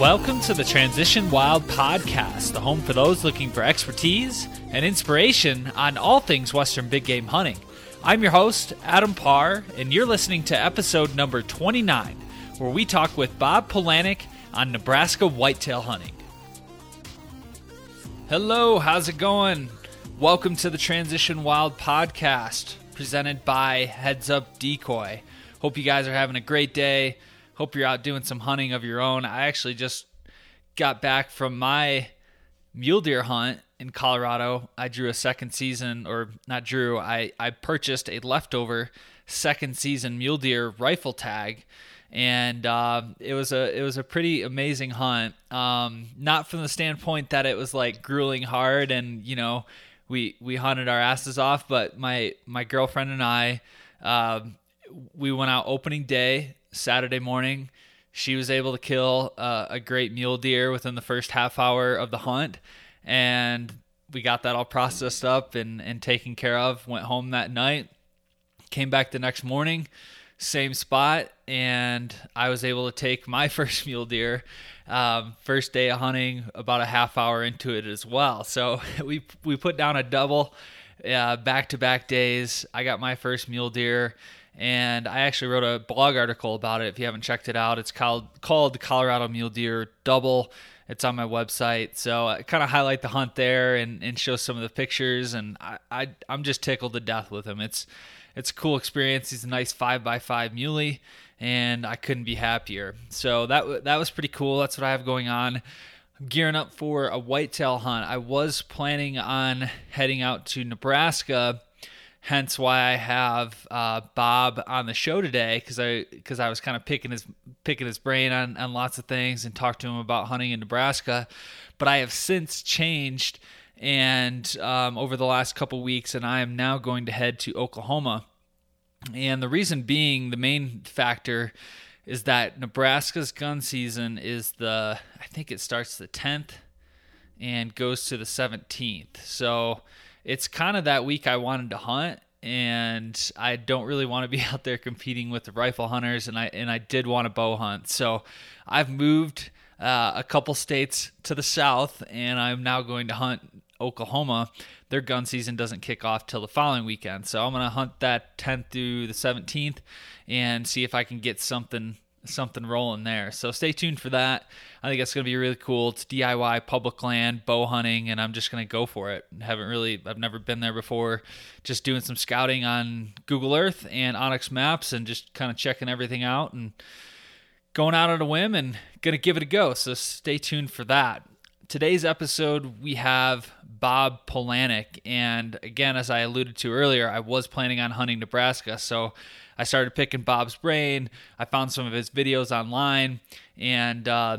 Welcome to the Transition Wild Podcast, the home for those looking for expertise and inspiration on all things Western big game hunting. I'm your host, Adam Parr, and you're listening to episode number 29, where we talk with Bob Polanic on Nebraska whitetail hunting. Hello, how's it going? Welcome to the Transition Wild Podcast, presented by Heads Up Decoy. Hope you guys are having a great day hope you're out doing some hunting of your own. I actually just got back from my mule deer hunt in Colorado. I drew a second season, or not drew, I, I purchased a leftover second season mule deer rifle tag. And uh, it was a it was a pretty amazing hunt. Um, not from the standpoint that it was like grueling hard and you know we we hunted our asses off, but my my girlfriend and I uh, we went out opening day Saturday morning. She was able to kill uh, a great mule deer within the first half hour of the hunt, and we got that all processed up and, and taken care of. Went home that night, came back the next morning, same spot, and I was able to take my first mule deer. Um, first day of hunting, about a half hour into it as well. So we we put down a double, back to back days. I got my first mule deer and I actually wrote a blog article about it. If you haven't checked it out, it's called called Colorado Mule Deer Double. It's on my website, so I kind of highlight the hunt there and, and show some of the pictures. And I, I I'm just tickled to death with him. It's it's a cool experience. He's a nice five by five muley, and I couldn't be happier. So that that was pretty cool. That's what I have going on. I'm gearing up for a whitetail hunt. I was planning on heading out to Nebraska hence why I have uh, Bob on the show today because I because I was kind of picking his picking his brain on, on lots of things and talked to him about hunting in Nebraska, but I have since changed and um, over the last couple weeks, and I am now going to head to Oklahoma, and the reason being the main factor is that Nebraska's gun season is the I think it starts the 10th and goes to the 17th, so it's kind of that week I wanted to hunt and I don't really want to be out there competing with the rifle hunters and I and I did want to bow hunt. So I've moved uh, a couple states to the south and I'm now going to hunt Oklahoma. Their gun season doesn't kick off till the following weekend. So I'm going to hunt that 10th through the 17th and see if I can get something something rolling there. So stay tuned for that. I think it's going to be really cool. It's DIY public land bow hunting, and I'm just going to go for it. haven't really, I've never been there before. Just doing some scouting on Google Earth and onX Maps, and just kind of checking everything out and going out on a whim and going to give it a go. So stay tuned for that. Today's episode, we have Bob Polanic. And again, as I alluded to earlier, I was planning on hunting Nebraska. So I started picking Bob's brain. I found some of his videos online and, uh,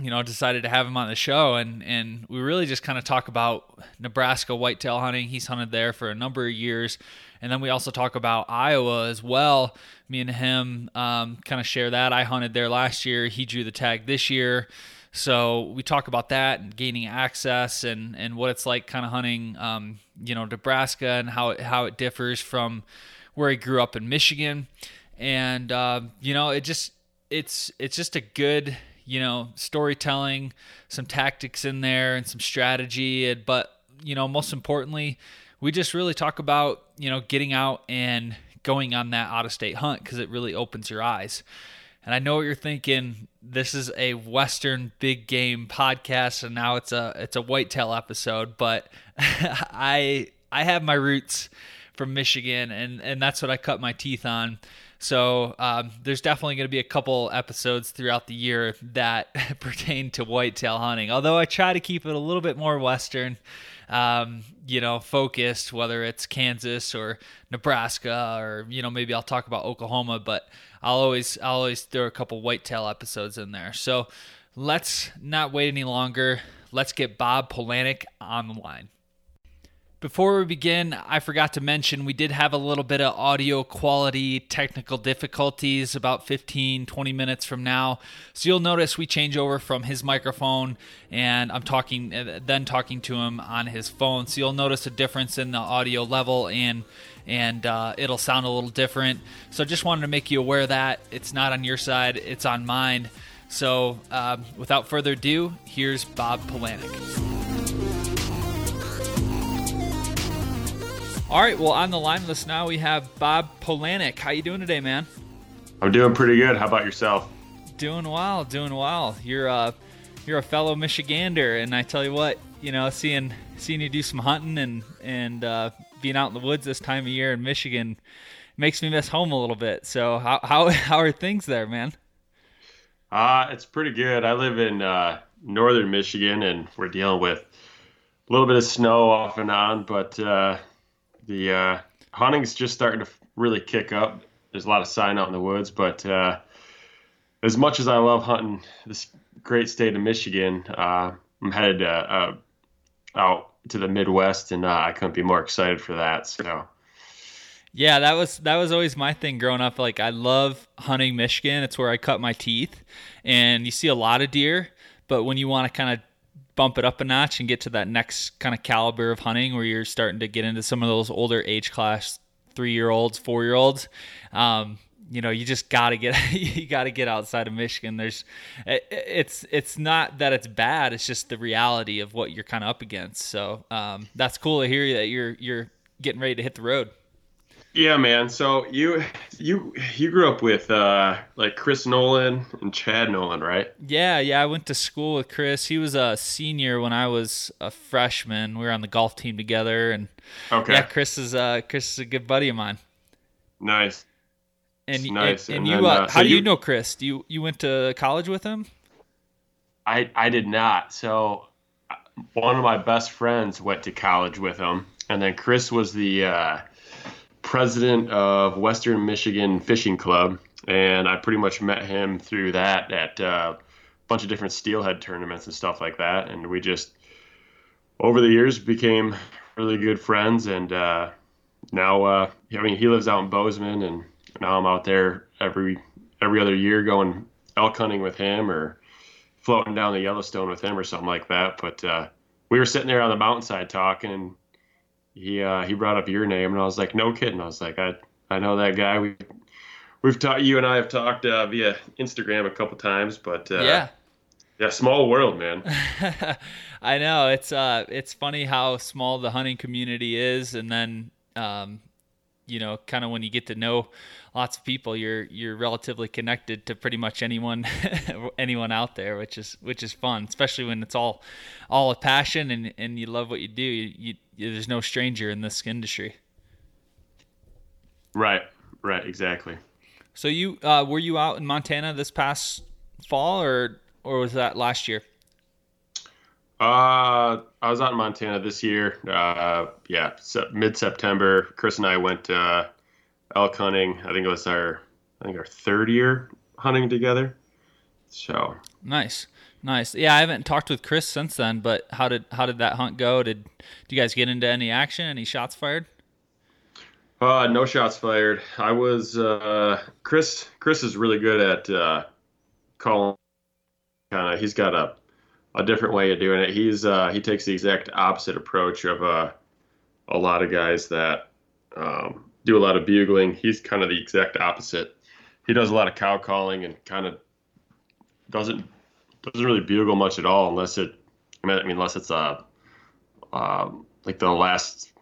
you know, decided to have him on the show. And, and we really just kind of talk about Nebraska whitetail hunting. He's hunted there for a number of years. And then we also talk about Iowa as well. Me and him um, kind of share that. I hunted there last year. He drew the tag this year. So we talk about that and gaining access and, and what it's like kind of hunting, um, you know, Nebraska and how it, how it differs from where he grew up in Michigan, and uh, you know, it just it's it's just a good you know storytelling, some tactics in there, and some strategy. But you know, most importantly, we just really talk about you know getting out and going on that out of state hunt because it really opens your eyes. And I know what you're thinking. This is a Western big game podcast, and now it's a it's a whitetail episode. But I I have my roots from Michigan, and and that's what I cut my teeth on. So um, there's definitely going to be a couple episodes throughout the year that pertain to whitetail hunting. Although I try to keep it a little bit more western, um, you know, focused. Whether it's Kansas or Nebraska, or you know, maybe I'll talk about Oklahoma, but I'll always I'll always throw a couple whitetail episodes in there. So let's not wait any longer. Let's get Bob Polanic on the line. Before we begin, I forgot to mention we did have a little bit of audio quality technical difficulties about 15, 20 minutes from now. So you'll notice we change over from his microphone and I'm talking, uh, then talking to him on his phone. So you'll notice a difference in the audio level and and uh, it'll sound a little different. So I just wanted to make you aware that it's not on your side, it's on mine. So um, without further ado, here's Bob Polanic. All right, well, on the line us now we have Bob Polanic. How you doing today, man? I'm doing pretty good. How about yourself? Doing well, doing well. You're uh, you're a fellow Michigander, and I tell you what, you know, seeing seeing you do some hunting and and uh, being out in the woods this time of year in Michigan makes me miss home a little bit. So how how how are things there, man? Uh, it's pretty good. I live in uh, northern Michigan, and we're dealing with a little bit of snow off and on, but uh, the uh, hunting's just starting to really kick up. There's a lot of sign out in the woods, but uh, as much as I love hunting this great state of Michigan, uh, I'm headed uh, uh, out to the Midwest, and uh, I couldn't be more excited for that. So. Yeah, that was that was always my thing growing up. Like I love hunting Michigan. It's where I cut my teeth, and you see a lot of deer. But when you want to kind of bump it up a notch and get to that next kind of caliber of hunting where you're starting to get into some of those older age class three year olds, four year olds. Um, you know, you just gotta get you gotta get outside of Michigan. There's, it, it's it's not that it's bad. It's just the reality of what you're kind of up against. So um, that's cool to hear that you're you're getting ready to hit the road. Yeah, man. So you you you grew up with uh like Chris Nolan and Chad Nolan, right? Yeah, yeah. I went to school with Chris. He was a senior when I was a freshman. We were on the golf team together, and okay. Yeah, Chris is uh Chris is a good buddy of mine. Nice. And nice. And, and, and you, then, uh, how so do you, you know Chris? Do you you went to college with him? I I did not. So uh, one of my best friends went to college with him, and then Chris was the. President of Western Michigan Fishing Club, and I pretty much met him through that at uh, a bunch of different steelhead tournaments and stuff like that. And we just, over the years, became really good friends. And uh, now, uh, I mean, he lives out in Bozeman, and now I'm out there every every other year going elk hunting with him or floating down the Yellowstone with him or something like that. But uh, we were sitting there on the mountainside talking he uh, he brought up your name, and I was like, no kidding. I was like, I I know that guy. We we've talked. You and I have talked uh, via Instagram a couple times, but uh, yeah, yeah, small world, man. I know it's uh it's funny how small the hunting community is, and then um, you know, kind of when you get to know lots of people, you're you're relatively connected to pretty much anyone anyone out there, which is which is fun, especially when it's all all a passion and and you love what you do. You, you, there's no stranger in this industry. Right, right, exactly. So you uh, were you out in Montana this past fall, or or was that last year? Uh, I was out in Montana this year. Uh, yeah, mid September. Chris and I went uh, elk hunting. I think it was our, I think our third year hunting together. So nice, nice. Yeah, I haven't talked with Chris since then. But how did how did that hunt go? Did do you guys get into any action? Any shots fired? Uh, no shots fired. I was uh, Chris. Chris is really good at uh, calling. Kind of, he's got a a different way of doing it. He's uh, he takes the exact opposite approach of uh, a lot of guys that um, do a lot of bugling. He's kind of the exact opposite. He does a lot of cow calling and kind of doesn't doesn't really bugle much at all unless it I mean, unless it's a um, like the last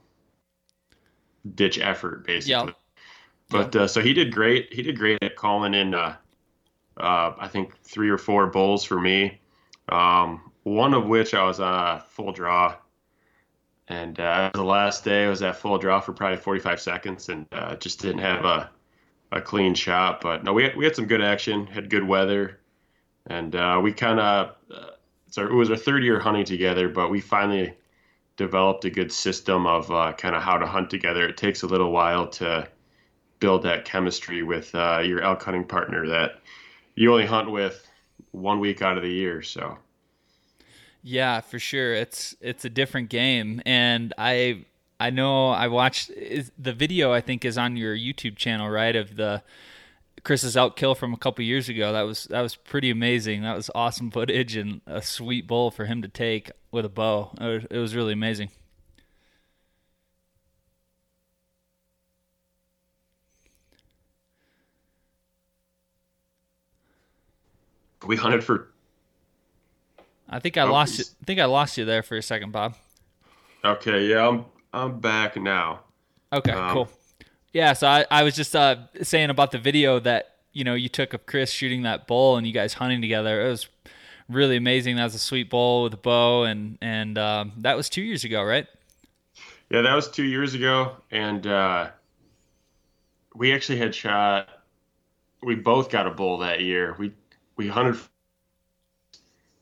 ditch effort basically. Yeah. But uh, so he did great. He did great at calling in. Uh, uh, I think three or four bulls for me um, one of which I was a full draw. And uh, the last day, I was at full draw for probably 45 seconds and uh, just didn't have a, a clean shot. But no, we had, we had some good action, had good weather. And uh, we kind of, uh, it was our third year hunting together, but we finally developed a good system of uh, kind of how to hunt together. It takes a little while to build that chemistry with uh, your elk hunting partner that you only hunt with one week out of the year. So. Yeah, for sure. It's it's a different game, and I I know I watched the video. I think is on your YouTube channel, right? Of the Chris's elk kill from a couple years ago. That was that was pretty amazing. That was awesome footage and a sweet bull for him to take with a bow. It was, it was really amazing. We hunted for. I think I oh, lost you. I think I lost you there for a second, Bob. Okay, yeah, I'm I'm back now. Okay, um, cool. Yeah, so I, I was just uh, saying about the video that you know you took of Chris shooting that bull and you guys hunting together. It was really amazing. That was a sweet bull with a bow, and and um, that was two years ago, right? Yeah, that was two years ago, and uh, we actually had shot. We both got a bull that year. We we hunted,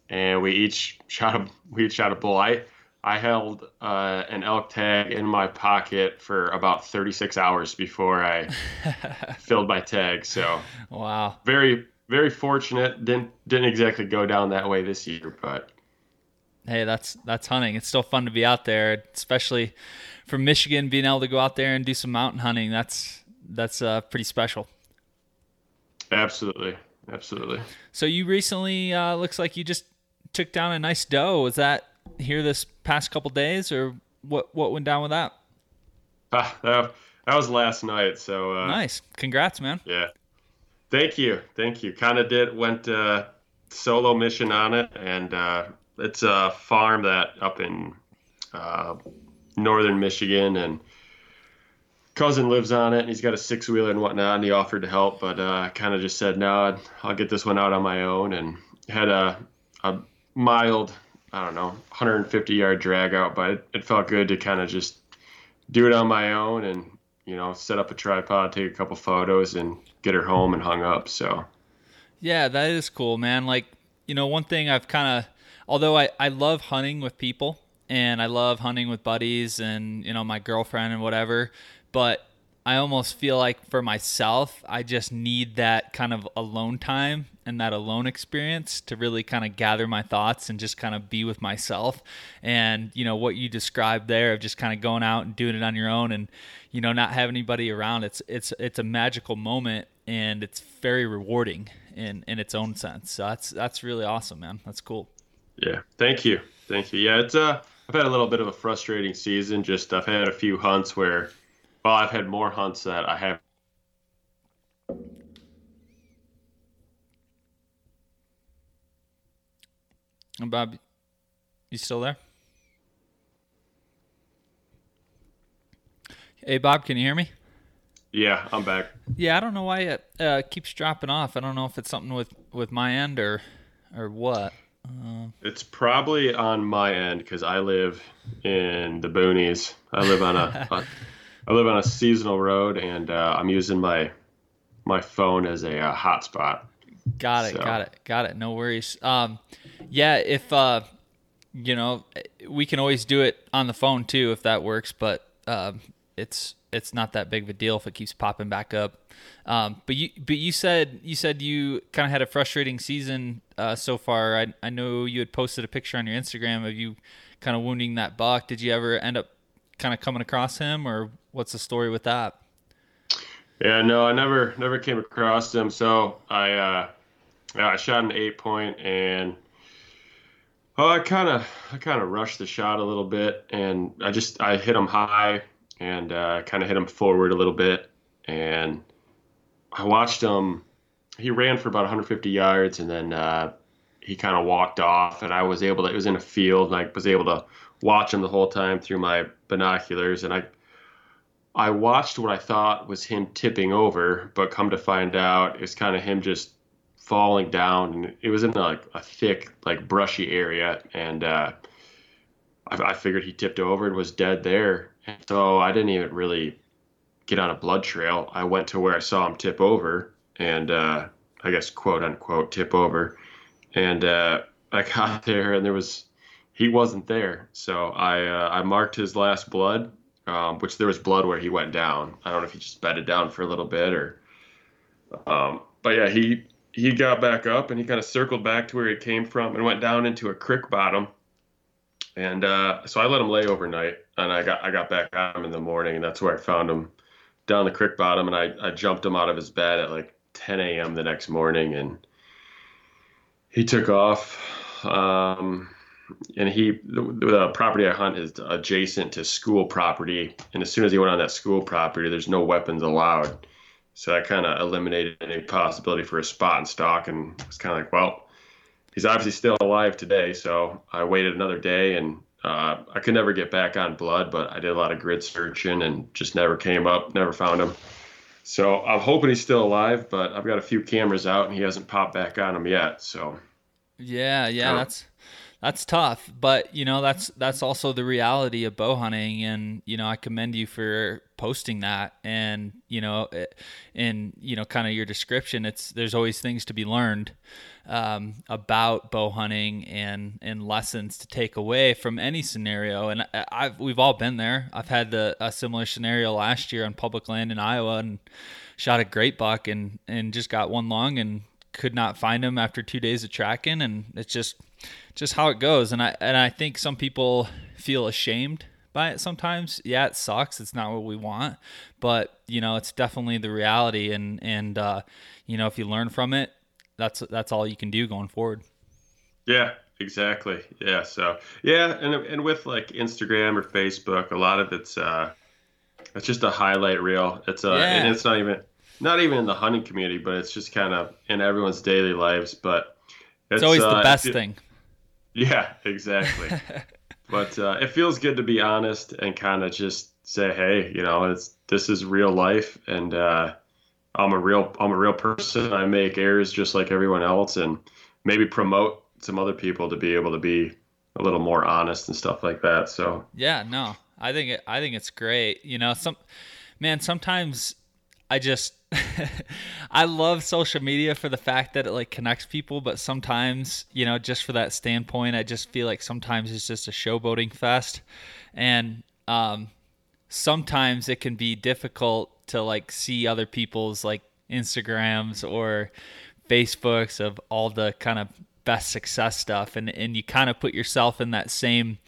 and we each shot a we each shot a bull. I I held uh, an elk tag in my pocket for about 36 hours before I filled my tag. So wow, very very fortunate. Didn't didn't exactly go down that way this year, but hey, that's that's hunting. It's still fun to be out there, especially from Michigan, being able to go out there and do some mountain hunting. That's that's uh, pretty special. Absolutely, absolutely. So you recently uh, looks like you just took down a nice doe. Was that here this past couple days, or what? What went down with that? Uh, that, that was last night. So uh, nice. Congrats, man. Yeah. Thank you. Thank you. Kind of did went uh, solo mission on it, and uh, it's a farm that up in uh, northern Michigan, and cousin lives on it, and he's got a six wheeler and whatnot, and he offered to help, but uh, kind of just said no, I'll get this one out on my own, and had a a mild I don't know, 150 yard drag out, but it, it felt good to kind of just do it on my own and, you know, set up a tripod, take a couple photos and get her home and hung up. So, yeah, that is cool, man. Like, you know, one thing I've kind of, although I, I love hunting with people and I love hunting with buddies and, you know, my girlfriend and whatever, but I almost feel like for myself, I just need that kind of alone time and that alone experience to really kind of gather my thoughts and just kind of be with myself. And, you know, what you described there of just kind of going out and doing it on your own and, you know, not having anybody around. It's, it's, it's a magical moment and it's very rewarding in, in its own sense. So that's, that's really awesome, man. That's cool. Yeah. Thank you. Thank you. Yeah. It's, uh, I've had a little bit of a frustrating season. Just I've had a few hunts where, well, I've had more hunts that I have. Bob, you still there? Hey, Bob, can you hear me? Yeah, I'm back. Yeah, I don't know why it uh, keeps dropping off. I don't know if it's something with with my end or or what. Uh, it's probably on my end because I live in the boonies. I live on a, a I live on a seasonal road, and uh, I'm using my my phone as a uh, hotspot. Got it. So. Got it. Got it. No worries. Um, yeah, if uh, you know, we can always do it on the phone too if that works, but um, it's it's not that big of a deal if it keeps popping back up. Um, but you but you said you said you kind of had a frustrating season uh, so far. I I know you had posted a picture on your Instagram of you kind of wounding that buck. Did you ever end up kind of coming across him, or what's the story with that? Yeah, no, I never never came across him. So I uh, I shot an eight point and oh, I kind of I kind of rushed the shot a little bit and I just I hit him high and uh, kind of hit him forward a little bit and I watched him. He ran for about 150 yards and then uh, he kind of walked off and I was able to. It was in a field and I was able to watch him the whole time through my binoculars and I I watched what I thought was him tipping over, but come to find out it's kind of him just falling down. And it was in like a thick, like brushy area, and uh, I, I figured he tipped over and was dead there. And so I didn't even really get on a blood trail. I went to where I saw him tip over, and uh, I guess quote unquote tip over, and uh, I got there and there was he wasn't there. So I uh, I marked his last blood um, which there was blood where he went down. I don't know if he just bedded down for a little bit or, um, but yeah, he he got back up and he kind of circled back to where he came from and went down into a creek bottom. And uh, so I let him lay overnight, and I got I got back on him in the morning, and that's where I found him down the creek bottom, and I, I jumped him out of his bed at like 10 a.m. the next morning, and he took off. Um, and he the, the, property I hunt is adjacent to school property, and as soon as he went on that school property, there's no weapons allowed. So that kind of eliminated any possibility for a spot and stalk, and it's kind of like, well, he's obviously still alive today. So I waited another day, and uh, I could never get back on blood, but I did a lot of grid searching and just never came up, never found him. So I'm hoping he's still alive, but I've got a few cameras out, and he hasn't popped back on him yet. So yeah, yeah, that's that's tough, but you know that's that's also the reality of bow hunting, and you know I commend you for posting that, and you know, in you know kind of your description, it's there's always things to be learned um, about bow hunting and and lessons to take away from any scenario, and I've we've all been there. I've had the a similar scenario last year on public land in Iowa, and shot a great buck and and just got one long and could not find him after two days of tracking, and it's just just how it goes. And I and I think some people feel ashamed by it sometimes. Yeah, it sucks. It's not what we want, but you know, it's definitely the reality. And and uh, you know, if you learn from it, that's that's all you can do going forward. Yeah, exactly. Yeah. So yeah, and and with like Instagram or Facebook, a lot of it's uh, it's just a highlight reel. It's uh, yeah. and it's not even not even in the hunting community, but it's just kind of in everyone's daily lives. But it's, it's always uh, the best it, thing. Yeah, exactly. but uh, it feels good to be honest and kind of just say, hey, you know, it's this is real life, and uh, I'm a real I'm a real person. I make errors just like everyone else, and maybe promote some other people to be able to be a little more honest and stuff like that. So yeah, no, I think it, I think it's great. You know, some man, sometimes I just I love social media for the fact that it like connects people, but sometimes, you know, just for that standpoint, I just feel like sometimes it's just a showboating fest. And um sometimes it can be difficult to like see other people's like Instagrams or Facebooks of all the kind of best success stuff and and you kind of put yourself in that same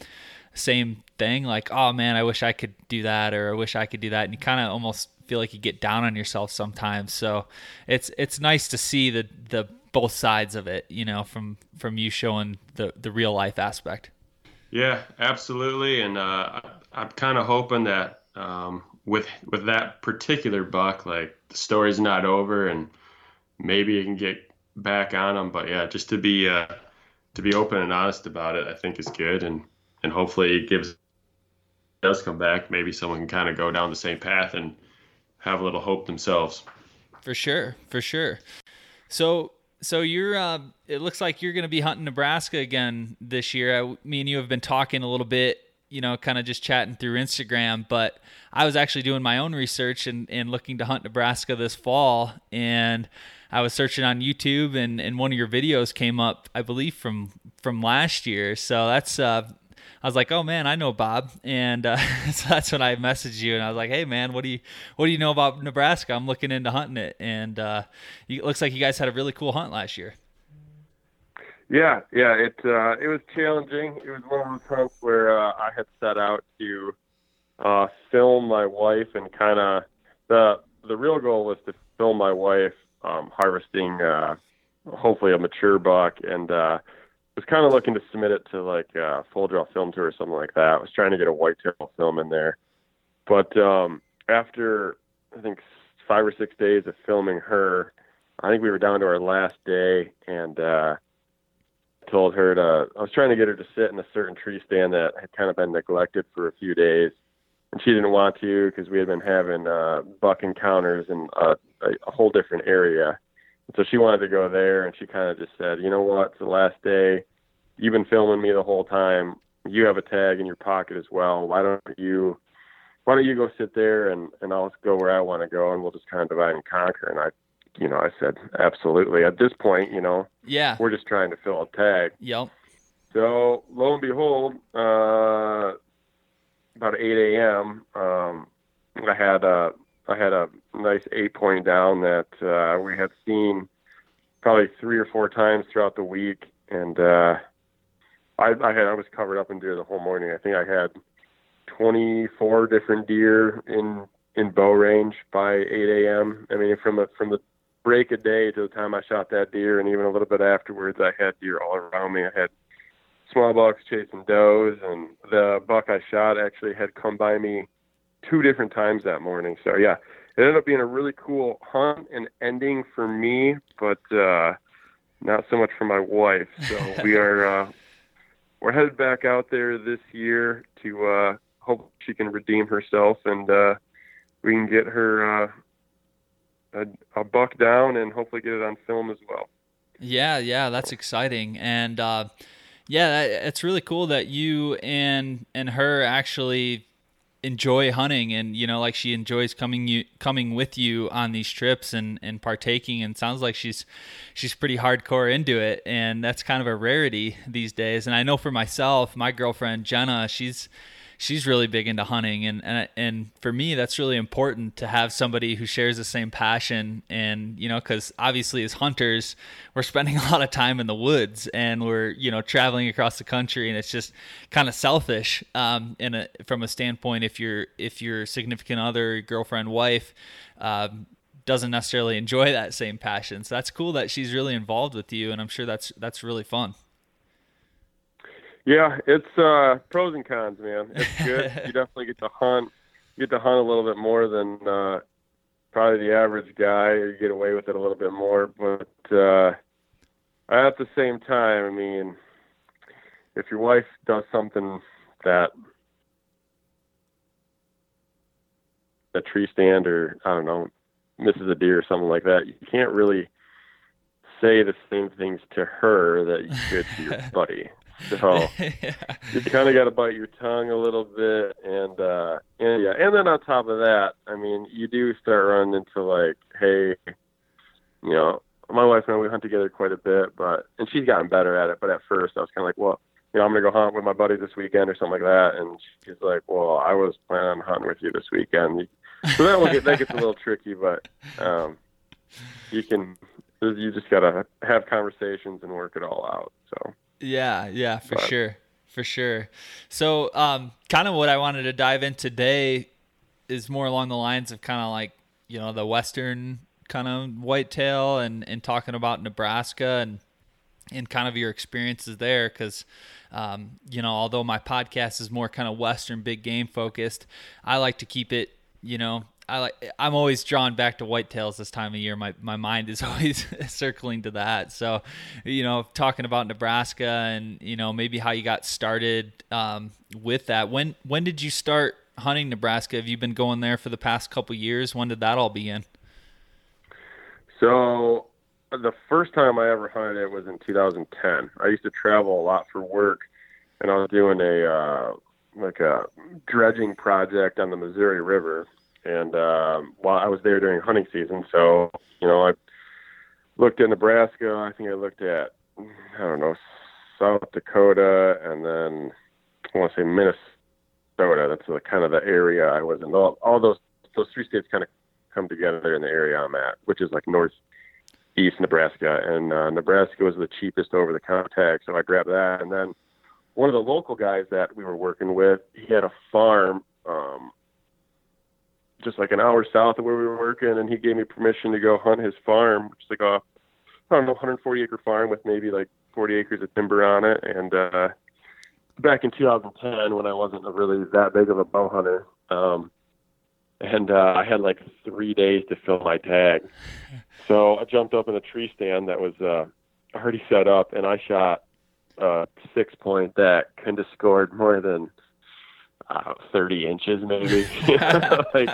same thing like oh man I wish I could do that or I wish I could do that and you kind of almost feel like you get down on yourself sometimes. So it's it's nice to see the the both sides of it, you know, from from you showing the the real life aspect. Yeah, absolutely, and uh, I'm kind of hoping that um, with with that particular buck, like the story's not over, and maybe you can get back on them. But yeah, just to be uh, to be open and honest about it, I think is good, and and hopefully it gives does come back. Maybe someone can kind of go down the same path and have a little hope themselves. For sure, for sure. So, so you're. Uh, it looks like you're going to be hunting Nebraska again this year. I, me and you have been talking a little bit. You know, kind of just chatting through Instagram, but I was actually doing my own research and, and looking to hunt Nebraska this fall. And I was searching on YouTube, and, and one of your videos came up, I believe from from last year. So that's uh, I was like, oh man, I know Bob, and uh, so that's when I messaged you, and I was like, hey man, what do you what do you know about Nebraska? I'm looking into hunting it, and uh, it looks like you guys had a really cool hunt last year. Yeah, yeah, it uh, it was challenging. It was one of those hunts where uh, I had set out to uh, film my wife, and kind of the the real goal was to film my wife um, harvesting, uh, hopefully a mature buck, and uh, was kind of looking to submit it to like uh, Full Draw Film Tour or something like that. I was trying to get a whitetail film in there, but um, after I think five or six days of filming her, I think we were down to our last day, and uh, told her to. I was trying to get her to sit in a certain tree stand that had kind of been neglected for a few days, and she didn't want to because we had been having uh, buck encounters in a, a, a whole different area. so she wanted to go there, and she kind of just said, "You know what? It's the last day you've been filming me the whole time. You have a tag in your pocket as well. Why don't you why don't you go sit there and and I'll go where I want to go and we'll just kind of divide and conquer. And I you know, I said absolutely. At this point, you know, yeah, we're just trying to fill a tag. Yep. So lo and behold, uh, about 8 a.m., um, I had a I had a nice eight point down that uh, we had seen probably three or four times throughout the week, and uh, I, I had I was covered up in deer the whole morning. I think I had 24 different deer in in bow range by 8 a.m. I mean, from the from the break of day to the time I shot that deer, and even a little bit afterwards, I had deer all around me. I had small bucks chasing does, and the buck I shot actually had come by me two different times that morning. So yeah, it ended up being a really cool hunt and ending for me, but uh, not so much for my wife. So we are uh, we're headed back out there this year to uh, hope she can redeem herself and uh, we can get her uh, a, a buck down and hopefully get it on film as well. Yeah, yeah, that's exciting, and uh, yeah, it's really cool that you and and her actually enjoy hunting and you know like she enjoys coming you coming with you on these trips and and partaking and sounds like she's she's pretty hardcore into it. And that's kind of a rarity these days. And I know for myself my girlfriend Jenna she's she's really big into hunting. And, and and for me that's really important to have somebody who shares the same passion and you know cuz obviously as hunters we're spending a lot of time in the woods and we're you know traveling across the country and it's just kind of selfish um in a from a standpoint if your if your significant other girlfriend wife um, doesn't necessarily enjoy that same passion. So that's cool that she's really involved with you and I'm sure that's that's really fun yeah, it's uh, pros and cons, man. It's good. you definitely get to hunt. You get to hunt a little bit more than uh, probably the average guy, or you get away with it a little bit more. But uh, at the same time, I mean, if your wife does something that a tree stand or I don't know misses a deer or something like that, you can't really say the same things to her that you could to your buddy. So yeah. you kind of got to bite your tongue a little bit, and uh, and yeah, and then on top of that, I mean, you do start running into like, hey, you know, my wife and I we hunt together quite a bit, but and she's gotten better at it. But at first, I was kind of like, well, you know, I'm gonna go hunt with my buddies this weekend or something like that, and she's like, well, I was planning on hunting with you this weekend. So that will get that gets a little tricky, but um, you can you just gotta have conversations and work it all out. So. Yeah, yeah, for but. sure. For sure. So, um, kind of what I wanted to dive in today is more along the lines of kind of like, you know, the Western kind of whitetail and, and talking about Nebraska and, and kind of your experiences there. Cause, um, you know, although my podcast is more kind of Western big game focused, I like to keep it, you know, I like I'm always drawn back to whitetails this time of year. My my mind is always circling to that. So, you know, talking about Nebraska and you know maybe how you got started um, with that. When when did you start hunting Nebraska? Have you been going there for the past couple years? When did that all begin? So, the first time I ever hunted it was in 2010. I used to travel a lot for work, and I was doing a uh, like a dredging project on the Missouri River and um, while I was there during hunting season, so you know I looked at Nebraska. I think I looked at I don't know South Dakota, and then I want to say Minnesota. That's the, kind of the area I was in. All, all those those three states kind of come together in the area I'm at, which is like northeast Nebraska. And uh, Nebraska was the cheapest over the counter tag, so I grabbed that. And then one of the local guys that we were working with, he had a farm um, just like an hour south of where we were working, and he gave me permission to go hunt his farm, which is like a I don't know 140 acre farm with maybe like 40 acres of timber on it. And uh, back in 2010, when I wasn't really that big of a bow hunter, um, and uh, I had like three days to fill my tag, so I jumped up in a tree stand that was uh, already set up, and I shot uh, six point that kind of scored more than uh, 30 inches maybe. Like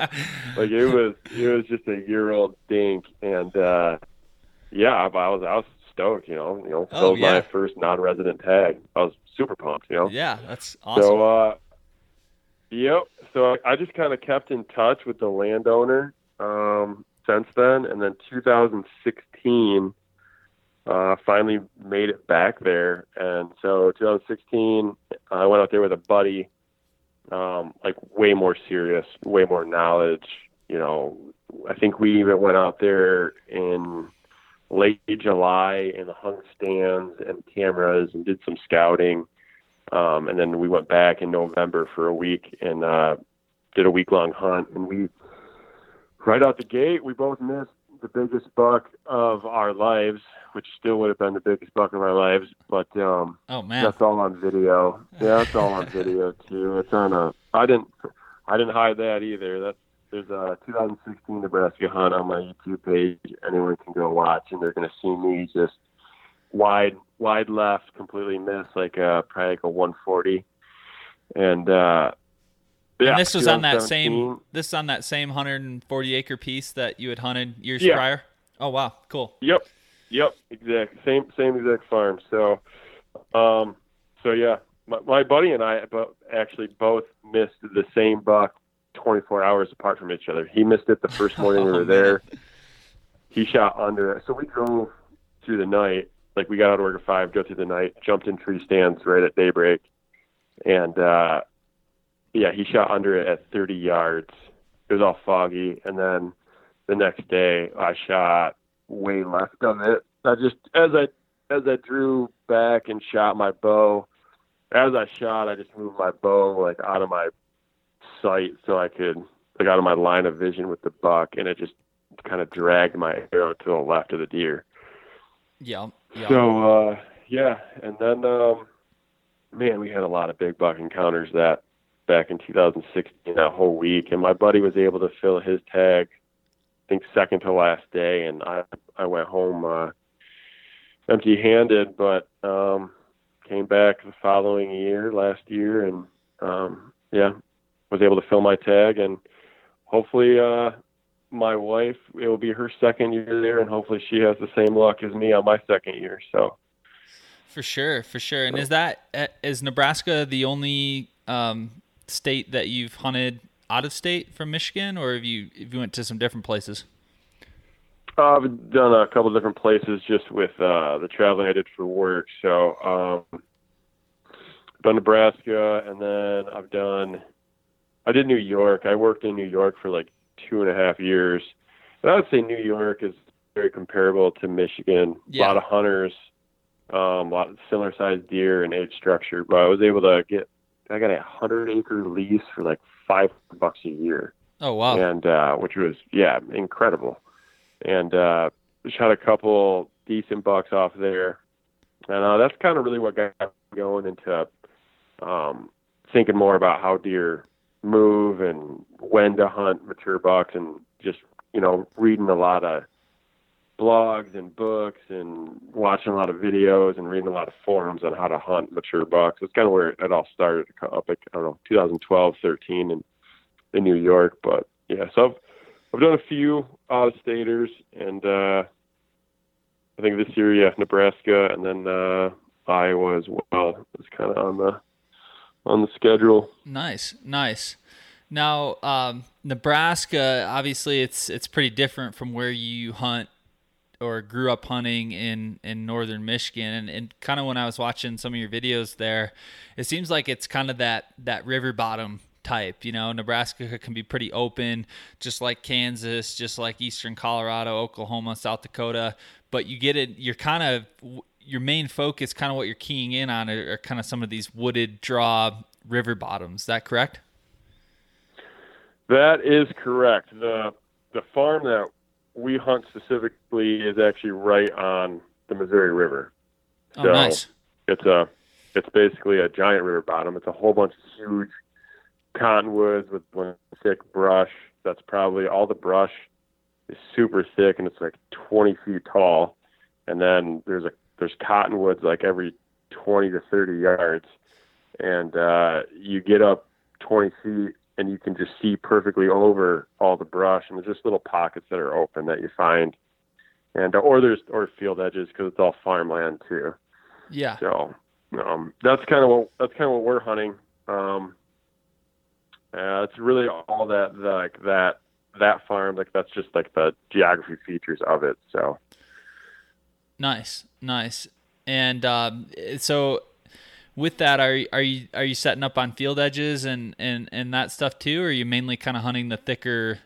like it was it was just a year old dink. And uh yeah I, I was I was stoked you know you know oh, filled yeah. my first non-resident tag. I was super pumped you know. Yeah that's awesome. so uh yep. So I just kind of kept in touch with the landowner um since then. And then 2016 uh, finally made it back there. And so 2016, I went out there with a buddy um, like way more serious, way more knowledge. You know, I think we even went out there in late July and hung stands and cameras and did some scouting. Um, and then we went back in November for a week and uh, did a week long hunt. And we, right out the gate, we both missed the biggest buck of our lives, which still would have been the biggest buck of our lives. But um, oh man, that's all on video. Yeah, that's all on video too. It's on a. I didn't. I didn't hide that either. That's there's a 2016 Nebraska hunt on my YouTube page. Anyone can go watch, and they're going to see me just wide, wide left, completely miss like a probably like a 140, and uh, yeah. And this was on that same. This is on that same 140 acre piece that you had hunted years yeah. prior. Oh wow, cool. Yep, yep, exact same same exact farm. So, um, so yeah, my, my buddy and I, actually both missed the same buck 24 hours apart from each other. He missed it the first morning we were oh, there. He shot under it. So we drove through the night. Like we got out of work at five, go through the night, jumped in tree stands right at daybreak, and uh, yeah, he shot under it at 30 yards. It was all foggy, and then the next day I shot way left of it. I just as I as I drew back and shot my bow, as I shot, I just moved my bow like out of my sight so I could like out of my line of vision with the buck, and it just kind of dragged my arrow to the left of the deer. Yeah. yeah. So uh, yeah, and then um, man, we had a lot of big buck encounters that back in 2016 that whole week, and my buddy was able to fill his tag. I think second to last day, and I I went home uh, empty-handed, but um, came back the following year, last year, and um, yeah, was able to fill my tag, and hopefully, uh, my wife it will be her second year there, and hopefully she has the same luck as me on my second year. So. For sure, for sure. And is that uh, Nebraska the only um, state that you've hunted out of state from Michigan, or have you have you went to some different places? Uh, I've done a couple different places just with uh, the traveling I did for work. So, um, I've done Nebraska, and then I've done I did New York. I worked in New York for like two and a half years. And I would say New York is very comparable to Michigan. Yeah. A lot of hunters, um, a lot of similar sized deer and age structure. But I was able to get, I got a hundred acre lease for like five bucks a year. Oh wow! And uh, which was yeah incredible. And uh, shot a couple decent bucks off there, and uh, that's kind of really what got me going into um, thinking more about how deer move and when to hunt mature bucks and just you know reading a lot of blogs and books and watching a lot of videos and reading a lot of forums on how to hunt mature bucks. It's kind of where it all started up like I don't know 2012, 13 in in New York. But yeah, so I've I've done a few out of staters and uh I think this year yeah Nebraska and then uh Iowa as well. It's kind of on the on the schedule. Nice, nice. Now, um, Nebraska, obviously, it's it's pretty different from where you hunt or grew up hunting in in northern Michigan. And, and kind of when I was watching some of your videos there, it seems like it's kind of that that river bottom type. You know, Nebraska can be pretty open, just like Kansas, just like Eastern Colorado, Oklahoma, South Dakota. But you get it. You're kind of your main focus, kind of what you're keying in on, are, are kind of some of these wooded draw river bottoms. Is that correct? That is correct. the The farm that we hunt specifically is actually right on the Missouri River. Oh, nice. It's a it's basically a giant river bottom. It's a whole bunch of huge cottonwoods with thick brush. That's probably all the brush is super thick and it's like 20 feet tall. And then there's a there's cottonwoods like every 20 to 30 yards, and uh, you get up 20 feet and you can just see perfectly over all the brush, and there's just little pockets that are open that you find, and uh, or there's or field edges because it's all farmland too. Yeah. So um, that's kind of what that's kind of what we're hunting. Um, uh, it's really all that like that that farm like that's just like the geography features of it. So Nice, nice. And um, so, with that, are are you are you setting up on field edges and and and that stuff too, or are you mainly kind of hunting the thicker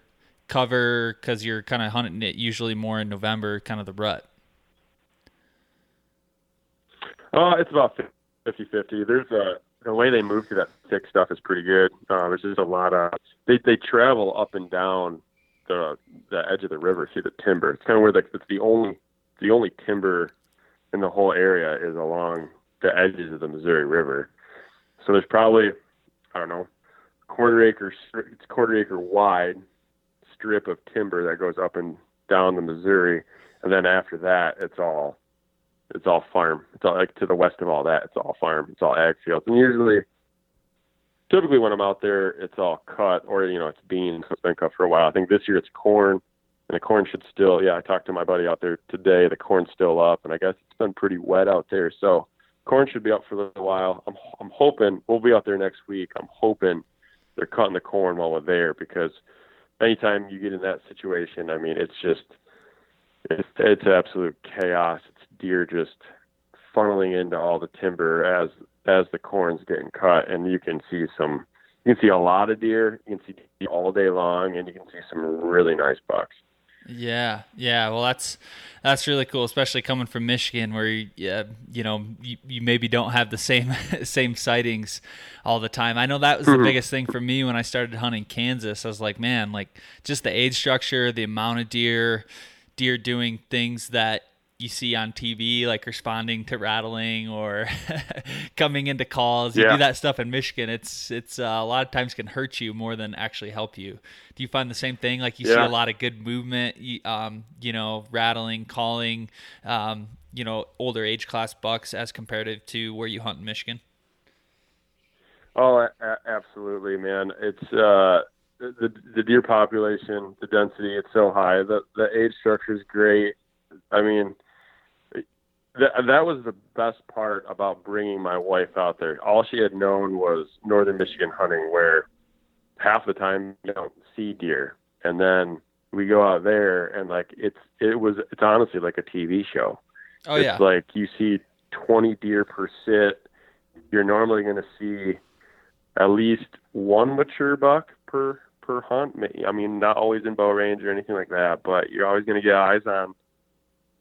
cover because you're kind of hunting it usually more in November, kind of the rut? Uh, it's about 50-50. There's a the way they move through that thick stuff is pretty good. Uh, there's just a lot of they they travel up and down the the edge of the river through the timber. It's kind of where the it's the only the only timber in the whole area is along the edges of the Missouri River. So there's probably I don't know quarter acre it's quarter acre wide strip of timber that goes up and down the Missouri, and then after that it's all it's all farm. It's all like to the west of all that. It's all farm. It's all ag fields. And usually, typically when I'm out there, it's all cut or you know it's beans. It's been cut for a while. I think this year it's corn, and the corn should still. Yeah, I talked to my buddy out there today. The corn's still up, and I guess it's been pretty wet out there. So corn should be up for a little while. I'm I'm hoping we'll be out there next week. I'm hoping they're cutting the corn while we're there because anytime you get in that situation, I mean it's just it's it's absolute chaos. It's deer just funneling into all the timber as as the corn's getting cut, and you can see some. You can see a lot of deer. You can see deer all day long, and you can see some really nice bucks. Yeah, yeah. Well, that's that's really cool, especially coming from Michigan, where you, yeah, you know you, you maybe don't have the same same sightings all the time. I know that was the mm-hmm. biggest thing for me when I started hunting Kansas. I was like, man, like just the age structure, the amount of deer, deer doing things that you see on TV, like responding to rattling or coming into calls. You yeah. do that stuff in Michigan. It's it's uh, a lot of times can hurt you more than actually help you. Do you find the same thing? Like you yeah. see a lot of good movement, um, you know, rattling, calling, um, you know, older age class bucks as compared to where you hunt in Michigan. Oh, a- absolutely, man. It's uh, the the deer population, the density, it's so high. The the age structure is great. I mean that that was the best part about bringing my wife out there. All she had known was northern Michigan hunting, where half the time you don't see deer, and then we go out there and like it's it was it's honestly like a TV show. Oh it's yeah, like you see 20 deer per sit. You're normally going to see at least one mature buck per per hunt. I mean, not always in bow range or anything like that, but you're always going to get eyes on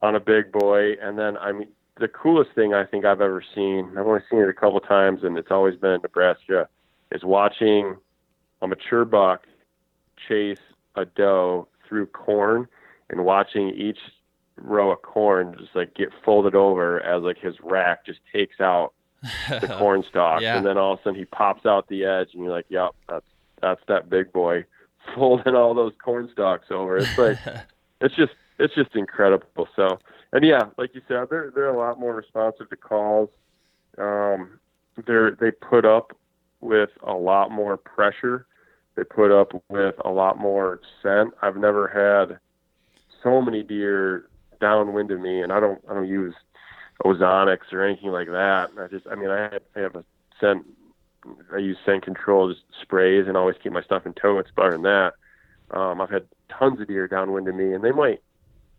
on a big boy. And then, I mean, the coolest thing I think I've ever seen, I've only seen it a couple times, and it's always been in Nebraska, is watching a mature buck chase a doe through corn and watching each row of corn just like get folded over as like his rack just takes out the corn stalks yeah. and then all of a sudden he pops out the edge and you're like yep that's that's that big boy folding all those corn stalks over it's like it's just it's just incredible. So, and yeah, like you said, they're they're a lot more responsive to calls. Um, they're they put up with a lot more pressure. They put up with a lot more scent. I've never had so many deer downwind of me, and I don't I don't use ozonics or anything like that. I just I mean I have, I have a scent. I use scent control just sprays and always keep my stuff in tow. It's better than that. Um, I've had tons of deer downwind of me, and they might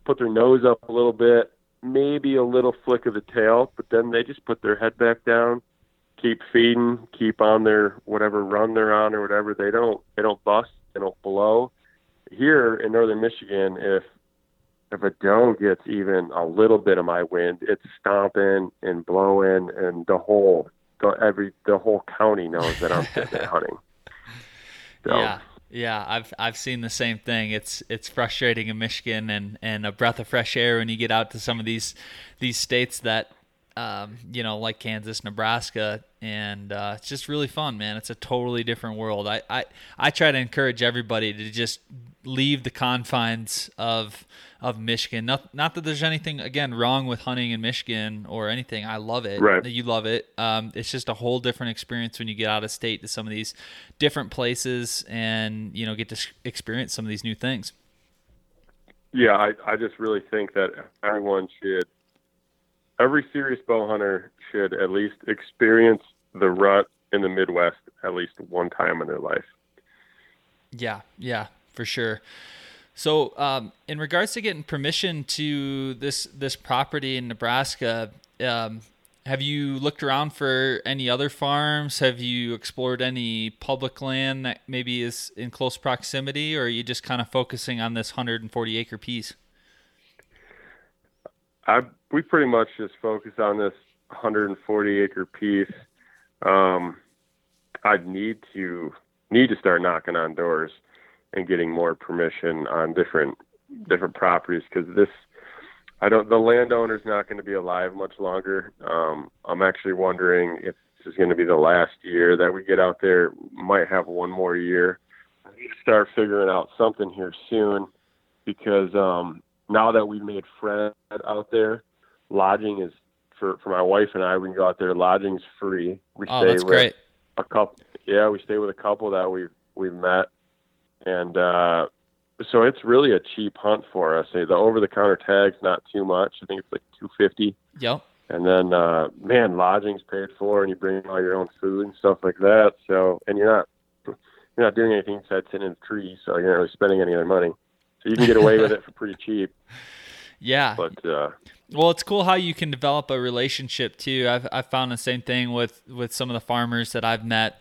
put their nose up a little bit, maybe a little flick of the tail, but then they just put their head back down, keep feeding, keep on their whatever run they're on or whatever. They don't they don't bust, they don't blow. Here in northern Michigan, if if a doe gets even a little bit of my wind, it's stomping and blowing, and the whole the, every the whole county knows that I'm sitting there hunting. So, yeah, yeah, I've I've seen the same thing. It's it's frustrating in Michigan and, and a breath of fresh air when you get out to some of these these states that um, you know like Kansas, Nebraska, and uh, it's just really fun, man. It's a totally different world. I, I I try to encourage everybody to just leave the confines of of Michigan. Not not that there's anything again wrong with hunting in Michigan or anything. I love it. Right. You love it. Um, it's just a whole different experience when you get out of state to some of these different places and you know get to experience some of these new things. Yeah, I I just really think that everyone should every serious bow hunter should at least experience the rut in the Midwest at least one time in their life. Yeah, yeah, for sure. So, um, in regards to getting permission to this this property in Nebraska, um, have you looked around for any other farms? Have you explored any public land that maybe is in close proximity, or are you just kind of focusing on this 140 acre piece? I we pretty much just focus on this 140 acre piece, um, I'd need to need to start knocking on doors and getting more permission on different different properties because this I don't the landowner's not going to be alive much longer. Um, I'm actually wondering if this is going to be the last year that we get out there. Might have one more year. I need to start figuring out something here soon because um, now that we've made friends out there, lodging is for for my wife and I. We can go out there. Lodging's free. We Oh, stay that's with great. a couple. Yeah, we stay with a couple that we we've met, and uh, so it's really a cheap hunt for us. The over the counter tag's not too much. I think it's like two fifty, Yep. and then uh, man, lodging's paid for, and you bring all your own food and stuff like that. So, and you're not you're not doing anything besides sitting in the tree, so you're not really spending any other money. So you can get away with it for pretty cheap. Yeah. But uh, Well, it's cool how you can develop a relationship too. I've I've found the same thing with with some of the farmers that I've met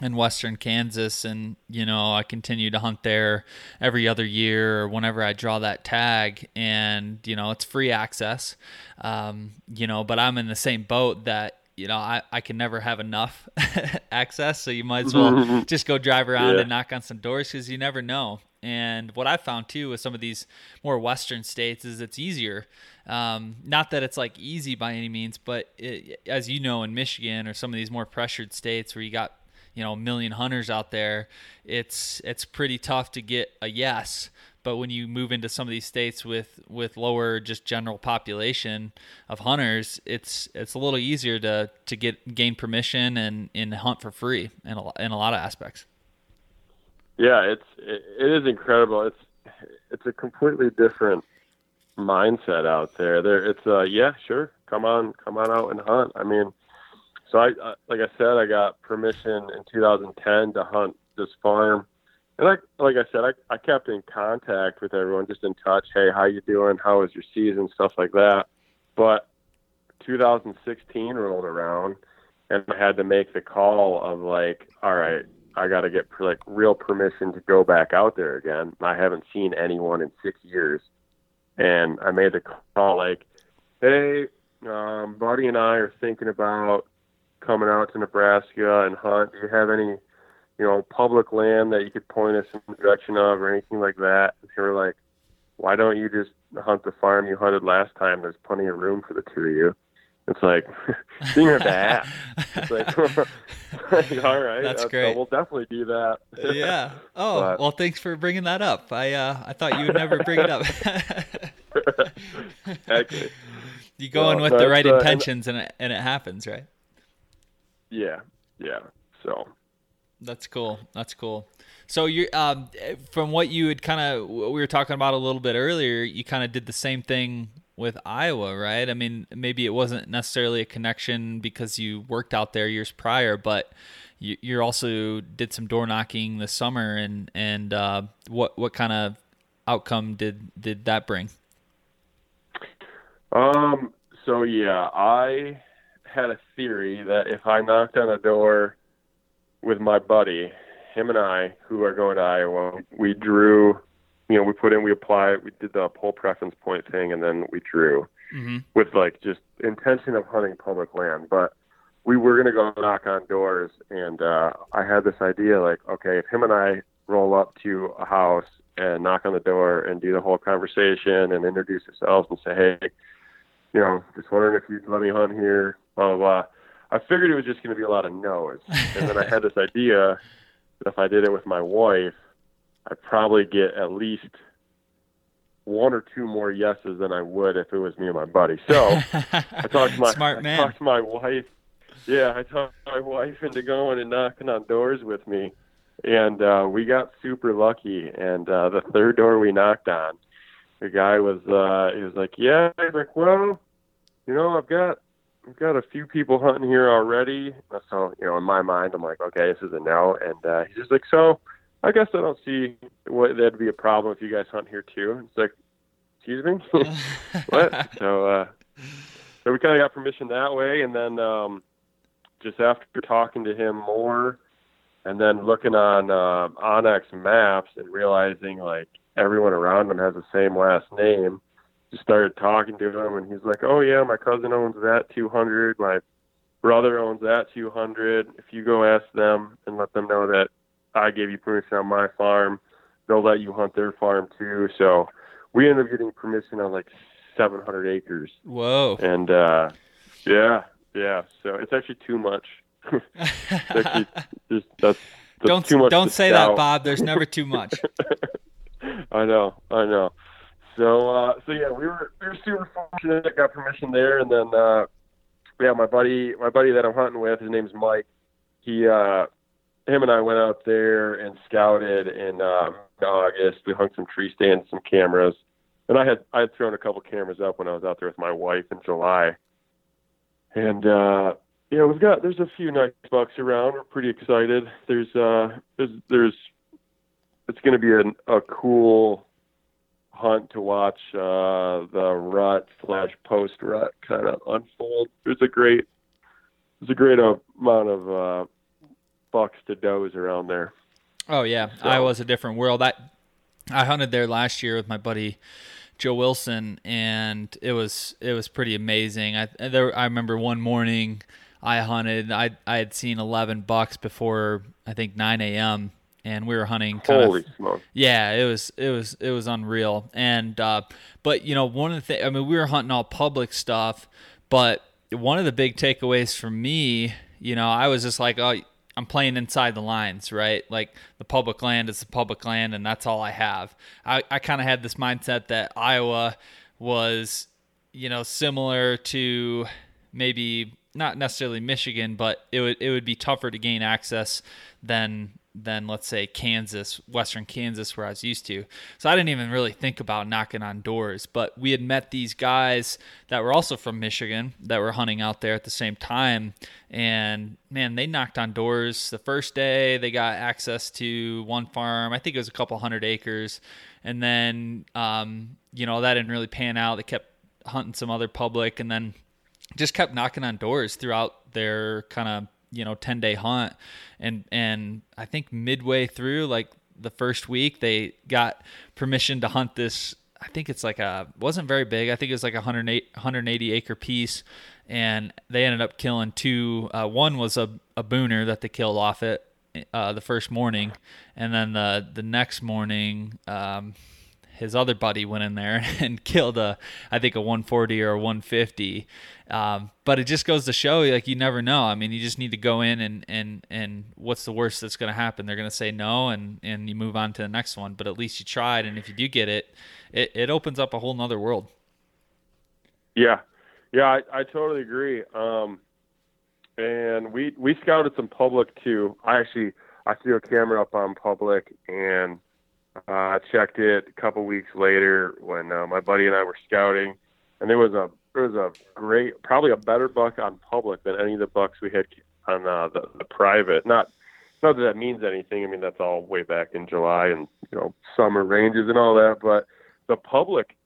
in western Kansas and you know, I continue to hunt there every other year or whenever I draw that tag and you know, it's free access. Um, you know, but I'm in the same boat that you know, I, I can never have enough access, so you might as well just go drive around Yeah. and knock on some doors because you never know. And what I found too with some of these more western states is it's easier. Um, not that it's like easy by any means, but it, as you know, in Michigan or some of these more pressured states where you got you know a million hunters out there, it's it's pretty tough to get a yes. But when you move into some of these states with with lower just general population of hunters, it's it's a little easier to to get gain permission and and hunt for free in a, in a lot of aspects. yeah, it's it, it is incredible. It's it's a completely different mindset out there. There, it's uh, yeah, sure, come on, come on out and hunt. I mean, so I, I like I said, I got permission in 2010 to hunt this farm, and I like I said, I I kept in contact with everyone, just in touch. Hey, how you doing? How was your season? Stuff like that. But 2016 rolled around, and I had to make the call of like, all right, I got to get like real permission to go back out there again. I haven't seen anyone in six years, and I made the call like, hey, um, Buddy and I are thinking about coming out to Nebraska and hunt. Do you have any, you know, public land that you could point us in the direction of or anything like that? And they were like, why don't you just hunt the farm you hunted last time? There's plenty of room for the two of you. It's like being a bad. It's like, all right, That's uh, great. we'll definitely do that. yeah. Oh, But- well, thanks for bringing that up. I uh, I thought you would never bring it up. You go in with the right uh, and- intentions, and it, and it happens, right? yeah, yeah. So That's cool. That's cool. So you, um, from what you had kind of we were talking about a little bit earlier, you kind of did the same thing with Iowa, right? I mean, maybe it wasn't necessarily a connection because you worked out there years prior, but you, you also did some door knocking this summer, and and uh, what what kind of outcome did did that bring? Um. So yeah, I had a theory that if I knocked on a door with my buddy, him and I, who are going to Iowa, we drew. You know, we put in, we applied, we did the poll preference point thing, and then we drew Mm-hmm. with like just intention of hunting public land. But we were gonna go knock on doors, and uh, I had this idea, like, okay, if him and I roll up to a house and knock on the door and do the whole conversation and introduce ourselves and say, hey, you know, just wondering if you'd let me hunt here, blah blah blah. I figured it was just going to be a lot of no's, and then I had this idea that if I did it with my wife, I'd probably get at least one or two more yeses than I would if it was me and my buddy. So I talked to my Smart I talked to my wife. Yeah, I talked my wife into going and knocking on doors with me, and uh, we got super lucky. And uh, the third door we knocked on, the guy was uh, he was like, "Yeah," he's like, "Well, you know, I've got I've got a few people hunting here already." So you know, in my mind, I'm like, "Okay, this is a no." And uh, he's just like, "So." I guess I don't see what that'd be a problem if you guys hunt here too. It's like, excuse me, what? So, uh, so we kind of got permission that way, and then um, just after talking to him more, and then looking on uh, onX Maps and realizing like everyone around him has the same last name, just started talking to him, and he's like, "Oh yeah, my cousin owns that 200. My brother owns that 200. If you go ask them and let them know that I gave you permission on my farm, they'll let you hunt their farm too." So we ended up getting permission on like 700 acres. Whoa! And uh, yeah, yeah. So it's actually too much. actually, just, that's, that's don't too much don't say scout. that, Bob. There's never too much. I know, I know. So, uh, so yeah, we were we were super fortunate. that Got permission there, and then uh, yeah, my buddy, my buddy that I'm hunting with, his name's Mike. He, uh, him and I went out there and scouted in uh, August. We hung some tree stands, some cameras, and I had I had thrown a couple cameras up when I was out there with my wife in July. And uh, yeah, we've got there's a few nice bucks around. We're pretty excited. There's uh, there's there's it's going to be an, a cool hunt to watch uh, the rut slash post rut kind of unfold. There's a great there's a great amount of uh, bucks to does around there. Oh yeah, So- Iowa's a different world. I I hunted there last year with my buddy Joe Wilson, and it was it was pretty amazing. I there I remember one morning I hunted. I I had seen eleven bucks before I think nine a.m. and we were hunting kind Holy of smokes! yeah, it was it was it was unreal. And uh, but you know one of the things I mean we were hunting all public stuff, but one of the big takeaways for me, you know, I was just like, oh, I'm playing inside the lines, right? Like the public land is the public land, and that's all I have. I I kind of had this mindset that Iowa was, you know, similar to maybe not necessarily Michigan, but it would it would be tougher to gain access than than let's say Kansas, Western Kansas, where I was used to. So I didn't even really think about knocking on doors. But we had met these guys that were also from Michigan that were hunting out there at the same time, and man, they knocked on doors the first day. They got access to one farm. I think it was a couple hundred acres, and then um, you know that didn't really pan out. They kept hunting some other public, and then just kept knocking on doors throughout their kind of you know 10 day hunt. And and i think midway through like the first week they got permission to hunt this i think it's like a wasn't very big. I think it was like a 108 180 acre piece. And they ended up killing two uh, one was a, a booner that they killed off it uh, the first morning. And then the the next morning um, his other buddy went in there and killed a I think a 140 or a 150. Um, but it just goes to show like you never know. I mean, you just need to go in and and and what's the worst that's going to happen? They're going to say no and and you move on to the next one. But at least you tried, and if you do get it, it, it opens up a whole nother world. Yeah, yeah, I, I totally agree. Um, and we we scouted some public too. I actually I threw a camera up on public and uh, checked it a couple weeks later when uh, my buddy and I were scouting, and there was a there was a great, probably a better buck on public than any of the bucks we had on uh, the, the private. Not not that that means anything. I mean that's all way back in July and you know summer ranges and all that, but the public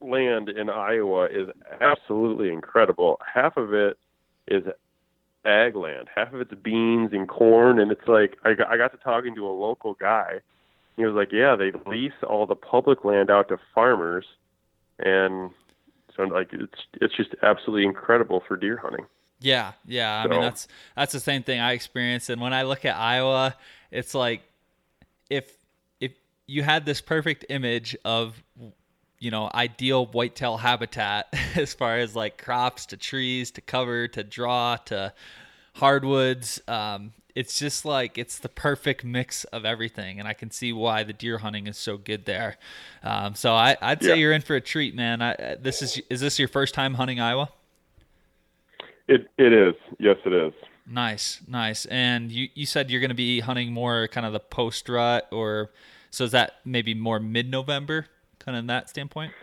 land in Iowa is absolutely incredible. Half of it is ag land, half of it's beans and corn, and it's like I got, I got to talking to a local guy. He was like, "Yeah, they lease all the public land out to farmers, and so like it's it's just absolutely incredible for deer hunting." Yeah, yeah. I mean that's that's the same thing I experienced. And when I look at Iowa, it's like if if you had this perfect image of you know ideal whitetail habitat as far as like crops to trees to cover to draw to hardwoods um, it's just like it's the perfect mix of everything and i can see why the deer hunting is so good there um, so I, i'd say Yeah. you're in for a treat man I, this is is this your first time hunting iowa It it is, yes, it is. Nice, nice. And you, you said you're going to be hunting more kind of the post rut, or so is that maybe more mid November, kind of in that standpoint?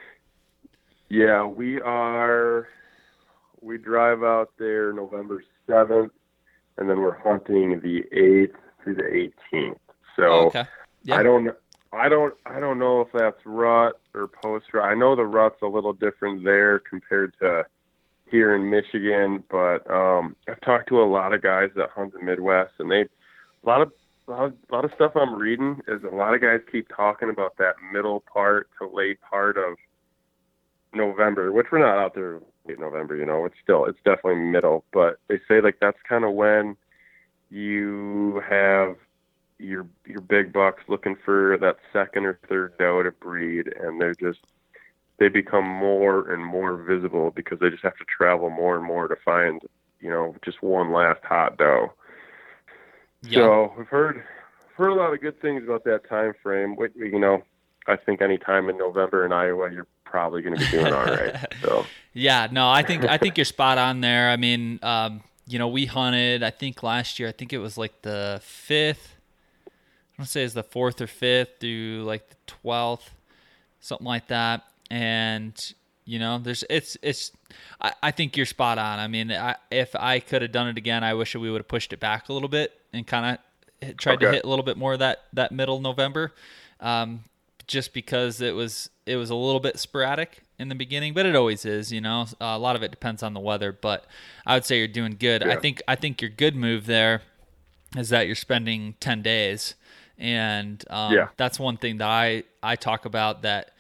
Yeah, we are. We drive out there November seventh, and then we're hunting the eighth through the eighteenth. So. Oh, okay. Yeah. I don't I don't I don't know if that's rut or post rut. I know the rut's a little different there compared to here in Michigan, but um I've talked to a lot of guys that hunt the Midwest and they a lot of a lot of, a lot of stuff I'm reading is a lot of guys keep talking about that middle part to late part of November, which we're not out there late November, you know, it's still it's definitely middle, but they say like that's kind of when you have your your big bucks looking for that second or third doe to breed, and they're just they become more and more visible because they just have to travel more and more to find you know just one last hot doe. Yeah. So we've heard heard a lot of good things about that time frame. You know, I think any time in November in Iowa, you're probably going to be doing all right. So yeah, no, I think I think you're spot on there. I mean, um, you know, we hunted. I think last year, I think it was like the fifth. I want to say it's the fourth or fifth through like the twelfth, something like that. And you know, there's it's it's. I, I think you're spot on. I mean, I, if I could have done it again, I wish we would have pushed it back a little bit and kind of tried okay. to hit a little bit more of that that middle November. Um, just because it was it was a little bit sporadic in the beginning, but it always is. You know, uh, a lot of it depends on the weather. But I would say you're doing good. Yeah. I think I think your good move there is that you're spending ten days, and um, yeah. that's one thing that I I talk about that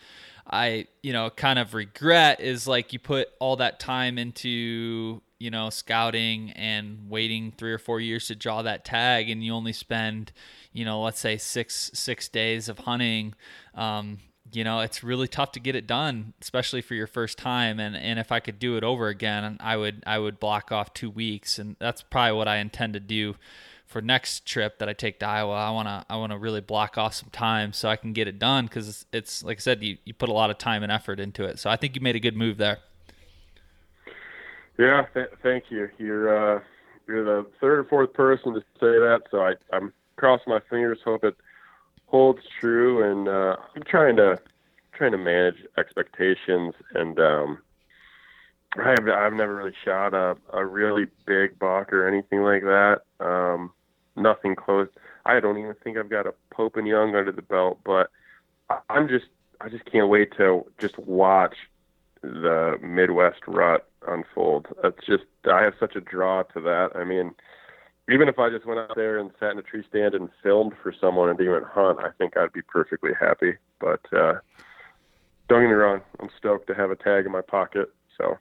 I you know kind of regret is like you put all that time into you know scouting and waiting three or four years to draw that tag, and you only spend you know let's say six six days of hunting. Um, you know, it's really tough to get it done, especially for your first time. And, and if I could do it over again, I would I would block off two weeks, and that's probably what I intend to do for next trip that I take to Iowa. I wanna I wanna really block off some time so I can get it done because it's, it's, like I said, you you put a lot of time and effort into it. So I think you made a good move there. Yeah, th- thank you. You're uh, you're the third or fourth person to say that, so I I'm crossing my fingers, hope it holds true, and uh, I'm trying to trying to manage expectations. And um, I've I've never really shot a a really big buck or anything like that. Um, nothing close. I don't even think I've got a Pope and Young under the belt, but I'm just I just can't wait to just watch the Midwest rut unfold. It's just I have such a draw to that. I mean, even if I just went out there and sat in a tree stand and filmed for someone and didn't hunt, I think I'd be perfectly happy. But uh, don't get me wrong, I'm stoked to have a tag in my pocket. So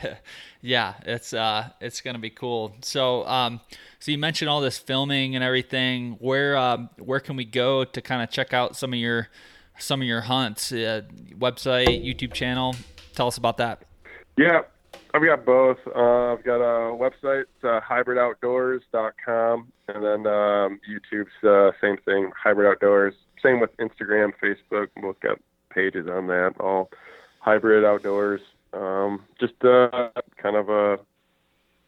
yeah, it's uh, it's gonna be cool. So um, so you mentioned all this filming and everything. Where um, where can we go to kind of check out some of your some of your hunts? Uh, website, YouTube channel. Tell us about that. Yeah, I've got both. Uh, I've got a website, uh, hybridoutdoors.com, and then um, YouTube's uh, same thing, Hybrid Outdoors. Same with Instagram, Facebook. Both got pages on that. All Hybrid Outdoors. Um, just uh, kind of a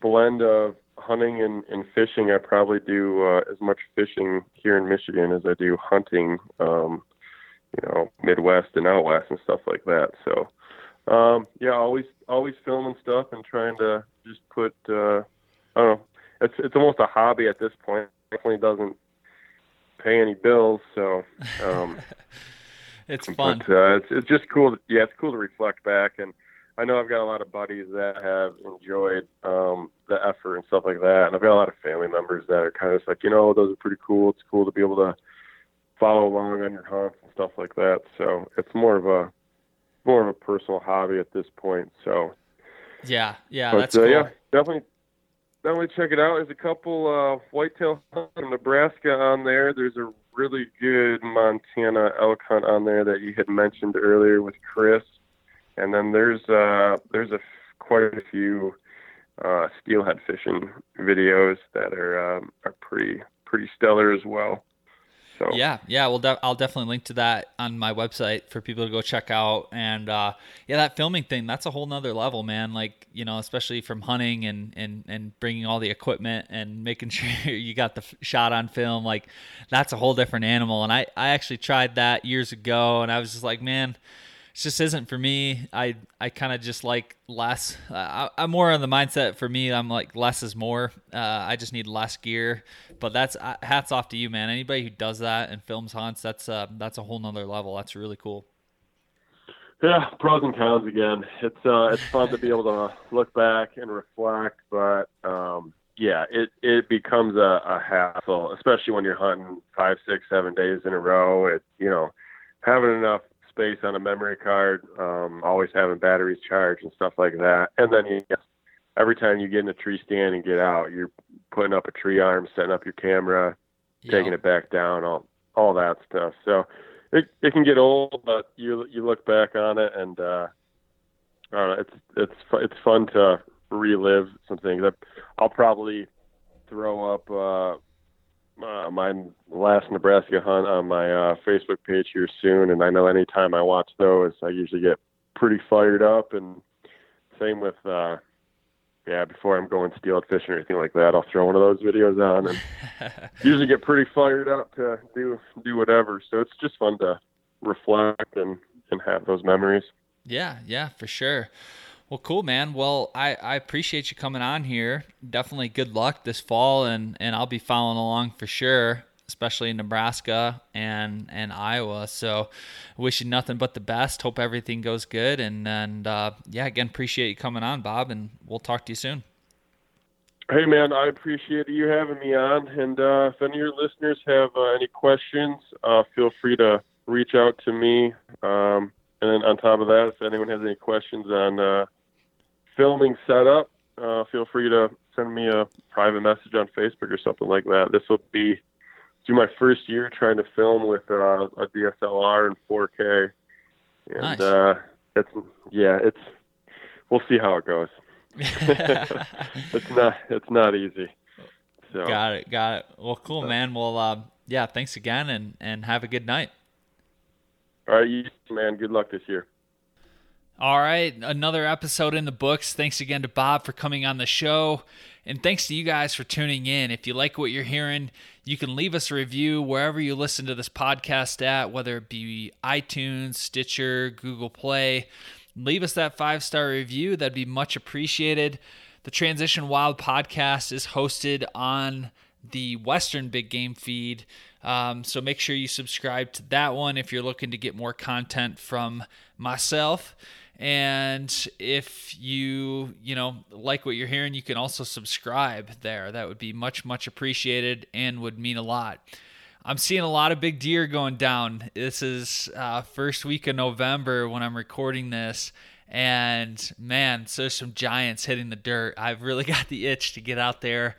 blend of hunting and, and fishing. I probably do uh, as much fishing here in Michigan as I do hunting. Um, you know, Midwest and out west and stuff like that. So um, yeah, always always filming stuff and trying to just put uh, I don't know. It's it's almost a hobby at this point. Definitely doesn't pay any bills, so um, it's fun. But, uh, it's it's just cool. To, yeah, it's cool to reflect back, and I know I've got a lot of buddies that have enjoyed um, the effort and stuff like that, and I've got a lot of family members that are kind of just like, you know, those are pretty cool. It's cool to be able to follow along on your hunts and stuff like that. So it's more of a more of a personal hobby at this point. So yeah, yeah, but, that's uh, cool. yeah, definitely definitely check it out. There's a couple uh, whitetail hunt in Nebraska on there. There's a really good Montana elk hunt on there that you had mentioned earlier with Chris, and then there's uh, there's a quite a few uh, steelhead fishing videos that are um, are pretty pretty stellar as well. So yeah, yeah, well, de- I'll definitely link to that on my website for people to go check out. And uh, yeah, that filming thing, that's a whole nother level, man. Like you know, especially from hunting and and and bringing all the equipment and making sure you got the f- shot on film. Like that's a whole different animal. And I I actually tried that years ago, and I was just like, man just isn't for me. I I kind of just like less. Uh, I, am more on the mindset for me. I'm like less is more. Uh, I just need less gear. But that's uh, hats off to you, man. Anybody who does that and films hunts, that's uh, that's a whole nother level. That's really cool. Yeah, pros and cons again. It's uh, it's fun to be able to look back and reflect, but um, yeah, it it becomes a, a hassle, especially when you're hunting five, six, seven days in a row. It you know having enough space on a memory card, um, always having batteries charged and stuff like that. And then you, every time you get in a tree stand and get out, you're putting up a tree arm, setting up your camera, Yeah. taking it back down, all all that stuff. So it it can get old, but you you look back on it and uh, I don't know, it's it's it's fun to relive some things. I'll probably throw up uh, uh, my last Nebraska hunt on my uh, Facebook page here soon, and I know anytime I watch those, I usually get pretty fired up. And same with uh, yeah, before I'm going steelhead fishing or anything like that, I'll throw one of those videos on and usually get pretty fired up to do do whatever. So it's just fun to reflect and and have those memories. Yeah, yeah, for sure. Well, cool, man. Well, I, I appreciate you coming on here. Definitely good luck this fall, and, and I'll be following along for sure, especially in Nebraska and, and Iowa. So, wish you nothing but the best. Hope everything goes good. And, and uh, yeah, again, appreciate you coming on, Bob, and we'll talk to you soon. Hey man, I appreciate you having me on. And uh, if any of your listeners have uh, any questions, uh, feel free to reach out to me. Um, and then on top of that, if anyone has any questions on uh, filming setup, uh, feel free to send me a private message on Facebook or something like that. This will be do my first year trying to film with uh, a DSLR and 4K, and Nice. uh, it's yeah, it's we'll see how it goes. It's not it's not easy. So got it, got it. Well, cool, man. Well, uh, yeah, thanks again, and, and have a good night. all right, you man, good luck this year. All right, another episode in the books. Thanks again to Bob for coming on the show. And thanks to you guys for tuning in. If you like what you're hearing, you can leave us a review wherever you listen to this podcast at, whether it be iTunes, Stitcher, Google Play. Leave us that five star review. That'd be much appreciated. The Transition Wild podcast is hosted on the Western Big Game feed. Um, so make sure you subscribe to that one if you're looking to get more content from myself. And if you, you know, like what you're hearing, you can also subscribe there. That would be much, much appreciated and would mean a lot. I'm seeing a lot of big deer going down. This is uh, first week of November when I'm recording this, and man, so some giants hitting the dirt. I've really got the itch to get out there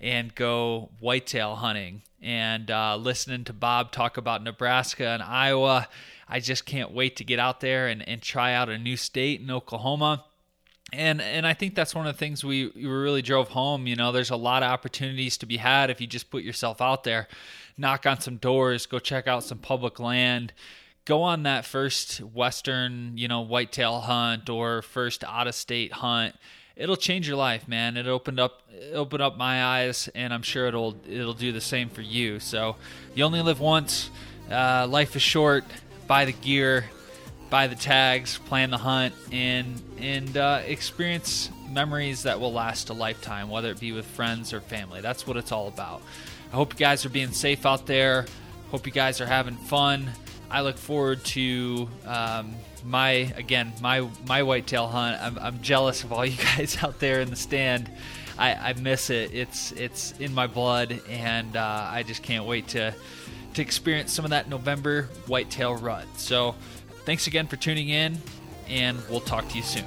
and go whitetail hunting and uh, listening to Bob talk about Nebraska and Iowa. I just can't wait to get out there and, and try out a new state in Oklahoma and and I think that's one of the things we, we really drove home. You know, there's a lot of opportunities to be had if you just put yourself out there, knock on some doors, go check out some public land, go on that first western, you know, whitetail hunt or first out of state hunt. It'll change your life, man. It opened up opened up my eyes, and I'm sure it'll it'll do the same for you. So you only live once. Uh, life is short. Buy the gear buy the tags, plan the hunt, and and uh, experience memories that will last a lifetime, whether it be with friends or family. That's what it's all about. I hope you guys are being safe out there. Hope you guys are having fun. I look forward to um, my again my my whitetail hunt. I'm, I'm jealous of all you guys out there in the stand. I, I miss it. It's it's in my blood, and uh, I just can't wait to to experience some of that November whitetail rut. So, thanks again for tuning in, and we'll talk to you soon.